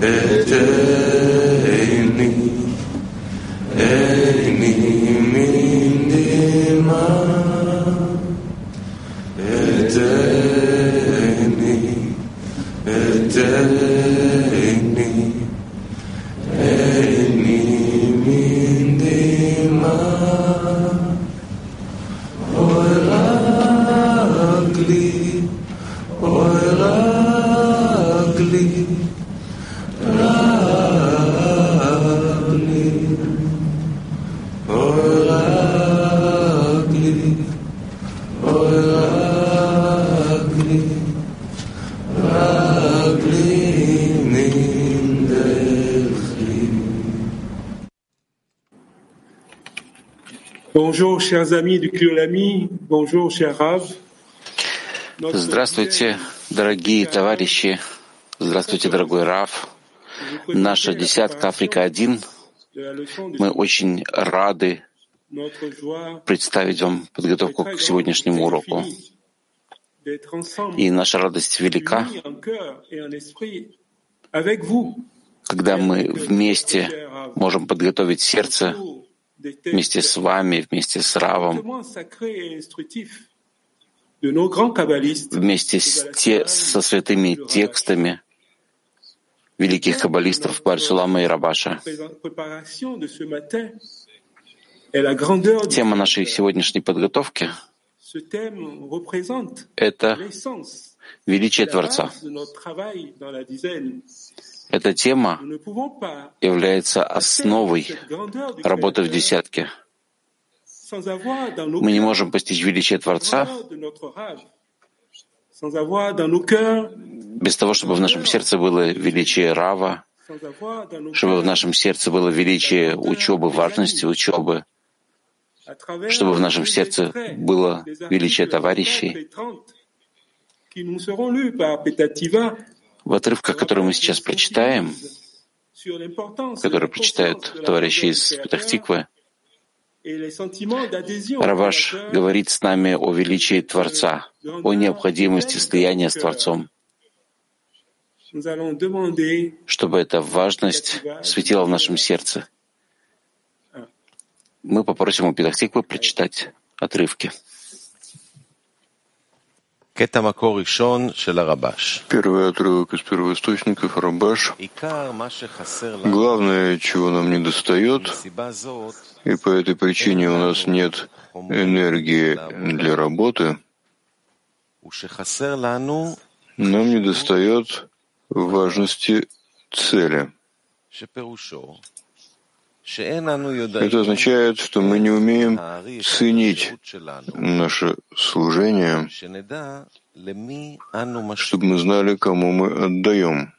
eterno. Bonjour, chers amis du Kyolami. Bonjour, cher Rav. Здравствуйте, дорогие товарищи. Здравствуйте, дорогой Раф. Наша десятка Африка-1. de la leçon de Мы очень рады представить вам подготовку к сегодняшнему уроку. И наша радость велика, когда мы вместе можем подготовить сердце вместе с вами, вместе с Равом, вместе с те, со святыми текстами великих каббалистов Барсулама и Рабаша. Тема нашей сегодняшней подготовки это величие Творца. Эта тема является основой работы в десятке. Мы не можем постичь величие Творца без того, чтобы в нашем сердце было величие Рава, чтобы в нашем сердце было величие учебы, важности учебы, чтобы в нашем сердце было величие articles 30 товарищей. Et 30 qui nous seront lus par Petativa, В отрывках, которые мы сейчас прочитаем, которые прочитают товарищи из Петахтиквы, Раваш говорит с нами о величии Творца, о необходимости слияния с Творцом, чтобы эта важность светила в нашем сердце. Мы попросим у Петахтиквы прочитать отрывки. Первый отрывок из первоисточников Рабаш. Главное, чего нам не достает, и по этой причине у нас нет энергии для работы, нам не достает важности цели. Это означает, что мы не умеем ценить наше служение, чтобы мы знали, кому мы отдаем.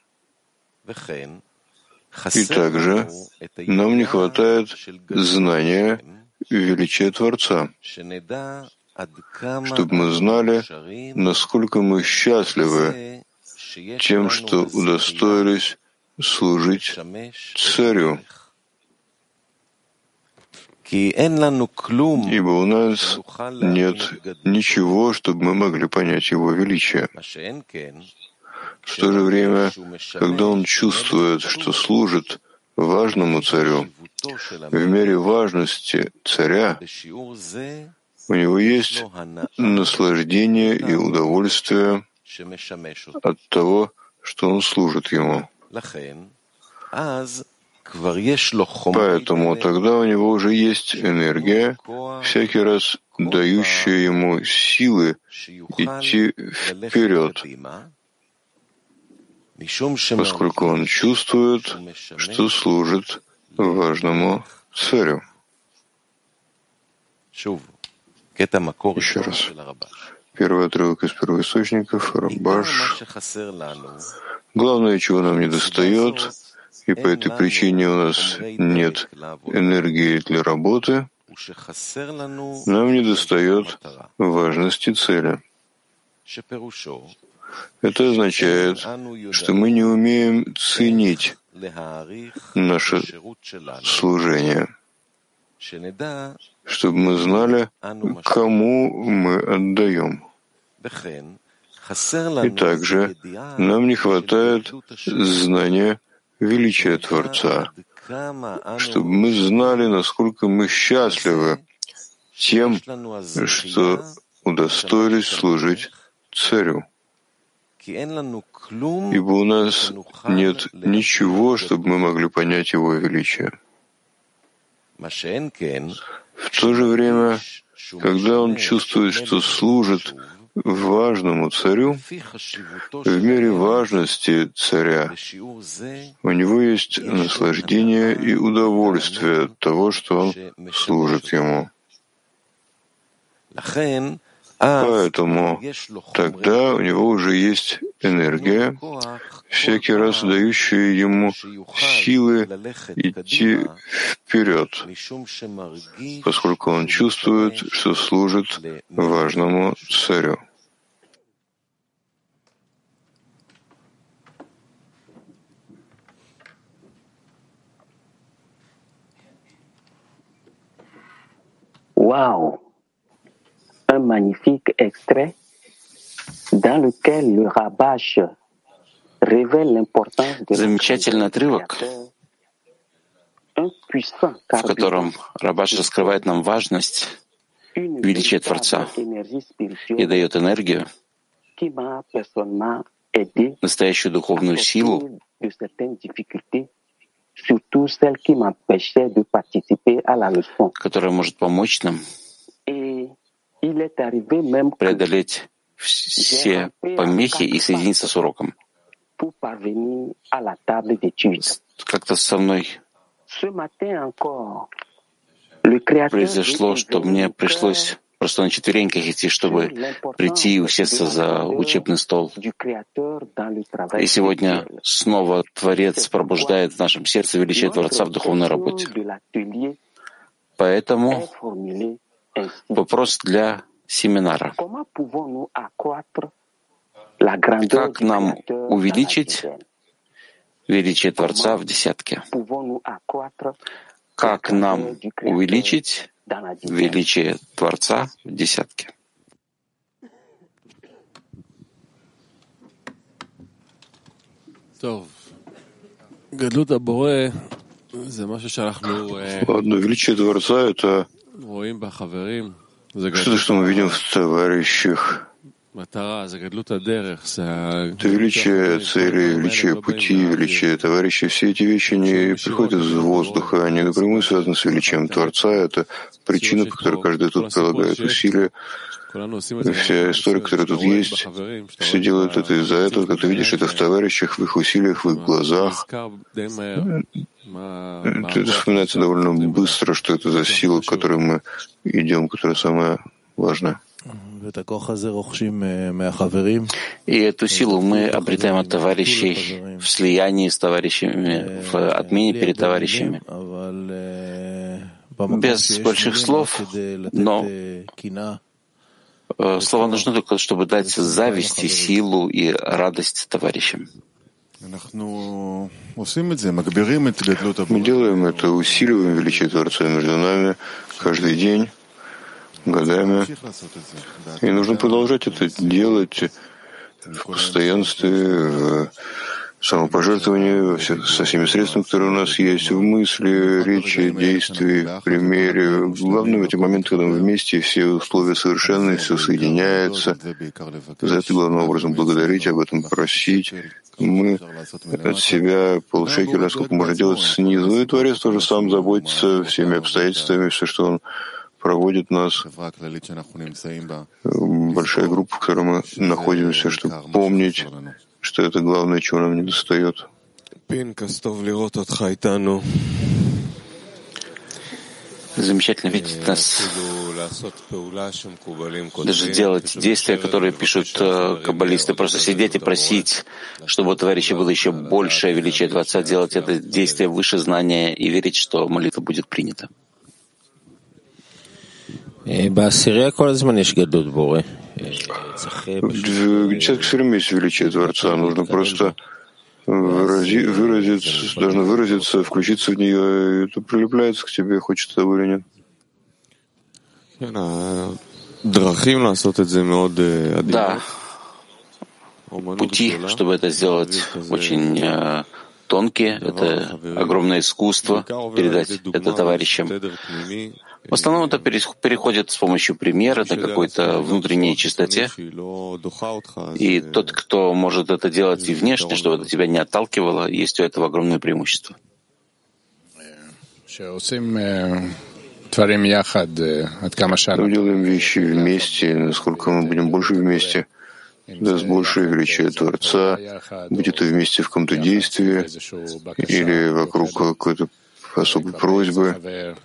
И также нам не хватает знания величия Творца, чтобы мы знали, насколько мы счастливы тем, что удостоились служить Царю, Ибо у нас нет ничего, чтобы мы могли понять его величие. В то же время, когда он чувствует, что служит важному царю, в мере важности царя, у него есть наслаждение и удовольствие от того, что он служит ему. Поэтому тогда у него уже есть энергия, всякий раз дающая ему силы идти вперед, поскольку он чувствует, что служит важному царю. Еще раз. Первый отрывок из первоисточников, Рабаш. Главное, чего нам не достает, и по этой причине у нас нет энергии для работы, нам не достает важности цели. Это означает, что мы не умеем ценить наше служение, чтобы мы знали, кому мы отдаем. И также нам не хватает знания величия Творца, чтобы мы знали, насколько мы счастливы тем, что удостоились служить царю. Ибо у нас нет ничего, чтобы мы могли понять его величие. В то же время, когда он чувствует, что служит важному царю, в мере важности царя у него есть наслаждение и удовольствие от того, что он служит ему. Поэтому тогда у него уже есть энергия, всякий раз дающая ему силы идти вперед, поскольку он чувствует, что служит важному царю. Wow! Un magnifique extrait dans lequel le rabbage révèle l'importance de Замечательный отрывок, в котором Рабаш раскрывает нам важность величия Творца и дает энергию, настоящую духовную силу, surtout celles qui m'empêchaient de participer à la leçon. которая может помочь нам преодолеть все помехи и соединиться с уроком. Как-то со мной произошло, что мне пришлось просто на четвереньках идти, чтобы прийти и усесться за учебный стол. И сегодня снова Творец пробуждает в нашем сердце величие Творца в духовной работе. Поэтому вопрос для семинара. Как нам увеличить величие Творца в десятке? как нам увеличить величие Творца в десятке. Ладно, величие Творца — это что-то, что мы видим в товарищах. Это величие цели, величие пути, величие товарищей. Все эти вещи не приходят из воздуха, они напрямую связаны с величием Творца. Это причина, по которой каждый тут прилагает усилия. Вся история, которая тут есть, все делают это из-за этого. Как ты видишь, это в товарищах, в их усилиях, в их глазах. Э, э, это вспоминается довольно быстро, что это за сила, к которой мы идем, которая самая важная. И эту силу мы обретаем от товарищей, в слиянии с товарищами, в отмене перед товарищами. Без больших слов, но э, слова нужны только, чтобы дать зависть и силу и радость товарищам. Мы делаем это, усиливаем величие Творца между нами каждый день годами. И нужно продолжать это делать в постоянстве, в самопожертвовании со всеми средствами, которые у нас есть, в мысли, речи, действии, примере. Главное в эти моменты, когда мы вместе, все условия совершенны, все соединяется. За это главным образом благодарить, об этом просить. Мы от себя полшекера, насколько можно делать снизу. И Творец тоже сам заботится всеми обстоятельствами, все, что он проводит нас эм, большая группа, в которой мы находимся, чтобы помнить, что это главное, чего нам не достает. Замечательно видеть э, нас. Даже делать действия, которые пишут э, каббалисты, просто сидеть и просить, чтобы у товарища было еще большее величие Творца, делать это действие выше знания и верить, что молитва будет принята. Десятке все время есть величие Творца. Нужно просто вырази, выразиться, должно выразиться, включиться в нее, и это прилепляется к тебе, хочет того или нет. Да, пути, чтобы это сделать, очень э, тонкие. Это огромное искусство передать это товарищам. В основном это переходит с помощью примера на какой-то внутренней чистоте. И тот, кто может это делать и внешне, чтобы это тебя не отталкивало, есть у этого огромное преимущество. Мы делаем вещи вместе, насколько мы будем больше вместе, даст большее величие Творца, будет это вместе в каком-то действии или вокруг какой-то особой просьбы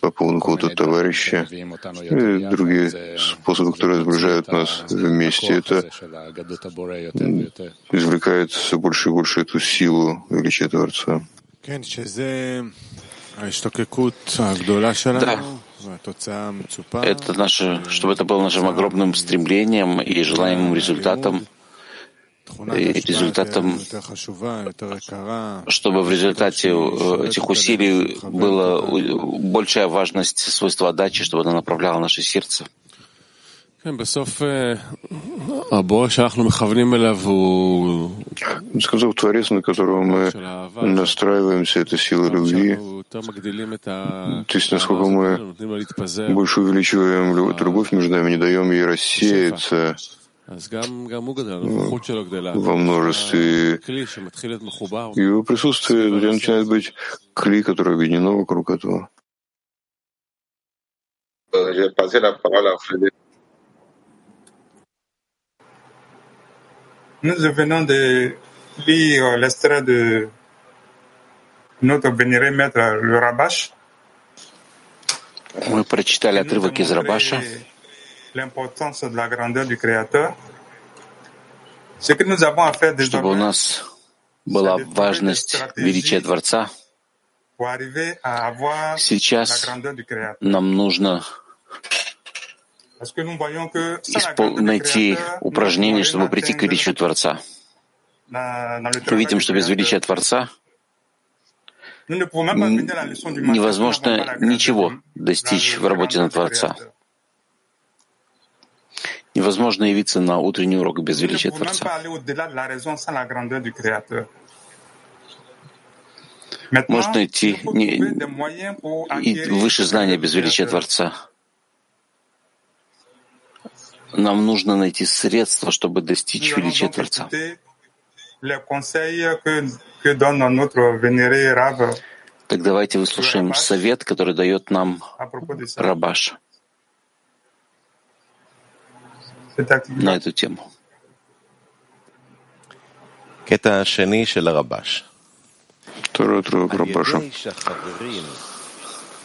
по поводу какого-то товарища и другие способы, которые сближают нас вместе. Это извлекает все больше и больше эту силу величия Творца. Да. Это наше, чтобы это было нашим огромным стремлением и желаемым результатом, и результатом, чтобы в результате э, этих усилий была большая важность свойства отдачи, чтобы она направляла наше сердце. Сказал Творец, на которого мы настраиваемся, это сила любви. То есть, насколько мы больше увеличиваем эту любовь между нами, не даем ей рассеяться во множестве. Его присутствие начинает быть кли, которое объединено вокруг этого. Nous venons de lire l'extrait de notre vénéré maître le Rabash. Мы прочитали отрывок из Рабаша. Чтобы у нас была важность величия Творца, сейчас нам нужно найти упражнение, чтобы прийти к величию Творца. Мы видим, что без величия Творца невозможно ничего достичь в работе на Творца. Невозможно явиться на утренний урок без величия Творца. Можно идти не, и выше знания без величия Творца. Нам нужно найти средства, чтобы достичь величия Творца. Так давайте выслушаем совет, который дает нам Рабаш на эту тему. Второй отрывок Рабаша.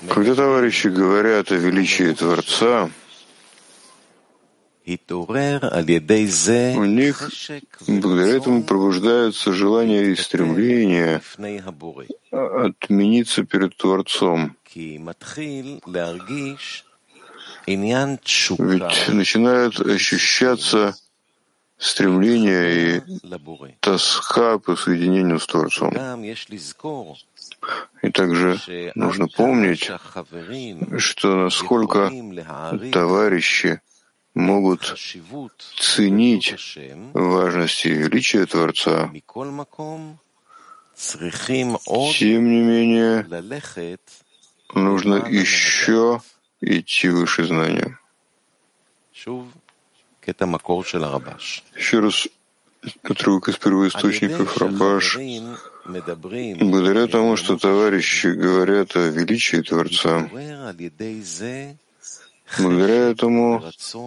Когда товарищи говорят о величии Творца, у них благодаря этому пробуждаются желания и стремления отмениться перед Творцом. Ведь начинают ощущаться стремление и тоска по соединению с Творцом. И также нужно помнить, что насколько товарищи могут ценить важность и величие Творца, тем не менее, нужно еще идти выше знания. Еще раз отрывок из первоисточников Рабаш. Благодаря тому, что товарищи говорят о величии Творца, Благодаря этому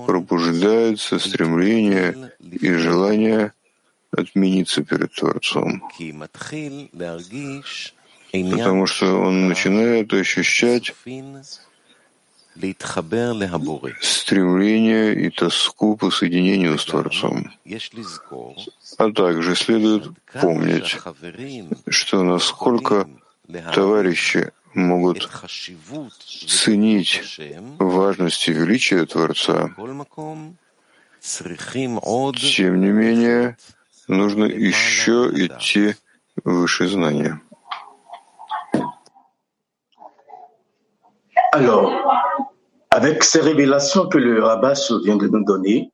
пробуждается стремление и желание отмениться перед Творцом. потому что он начинает ощущать стремление и тоску по соединению с Творцом. А также следует помнить, что насколько товарищи могут ценить важность и величие Творца, тем не менее, нужно еще идти выше знания. Alors, avec ces révélations que le rabbin vient de nous donner,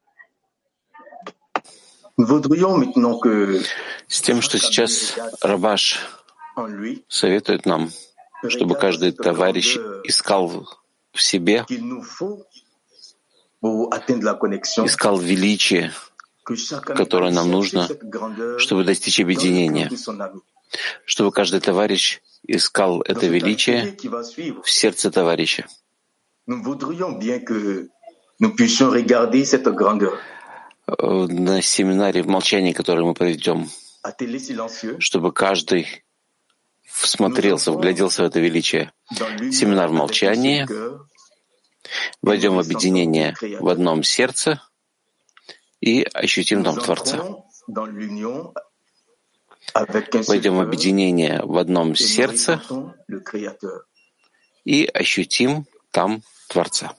nous voudrions maintenant que с тем, что сейчас Рабаш советует нам, чтобы каждый товарищ искал в себе, искал величие, которое нам нужно, чтобы достичь объединения, чтобы каждый товарищ искал это величие в сердце товарища. На семинаре в молчании, который мы проведем, чтобы каждый всмотрелся, вгляделся в это величие. Семинар в молчании. Войдем в объединение в одном сердце и ощутим Дом Творца. Войдем в объединение в одном сердце и ощутим там Творца.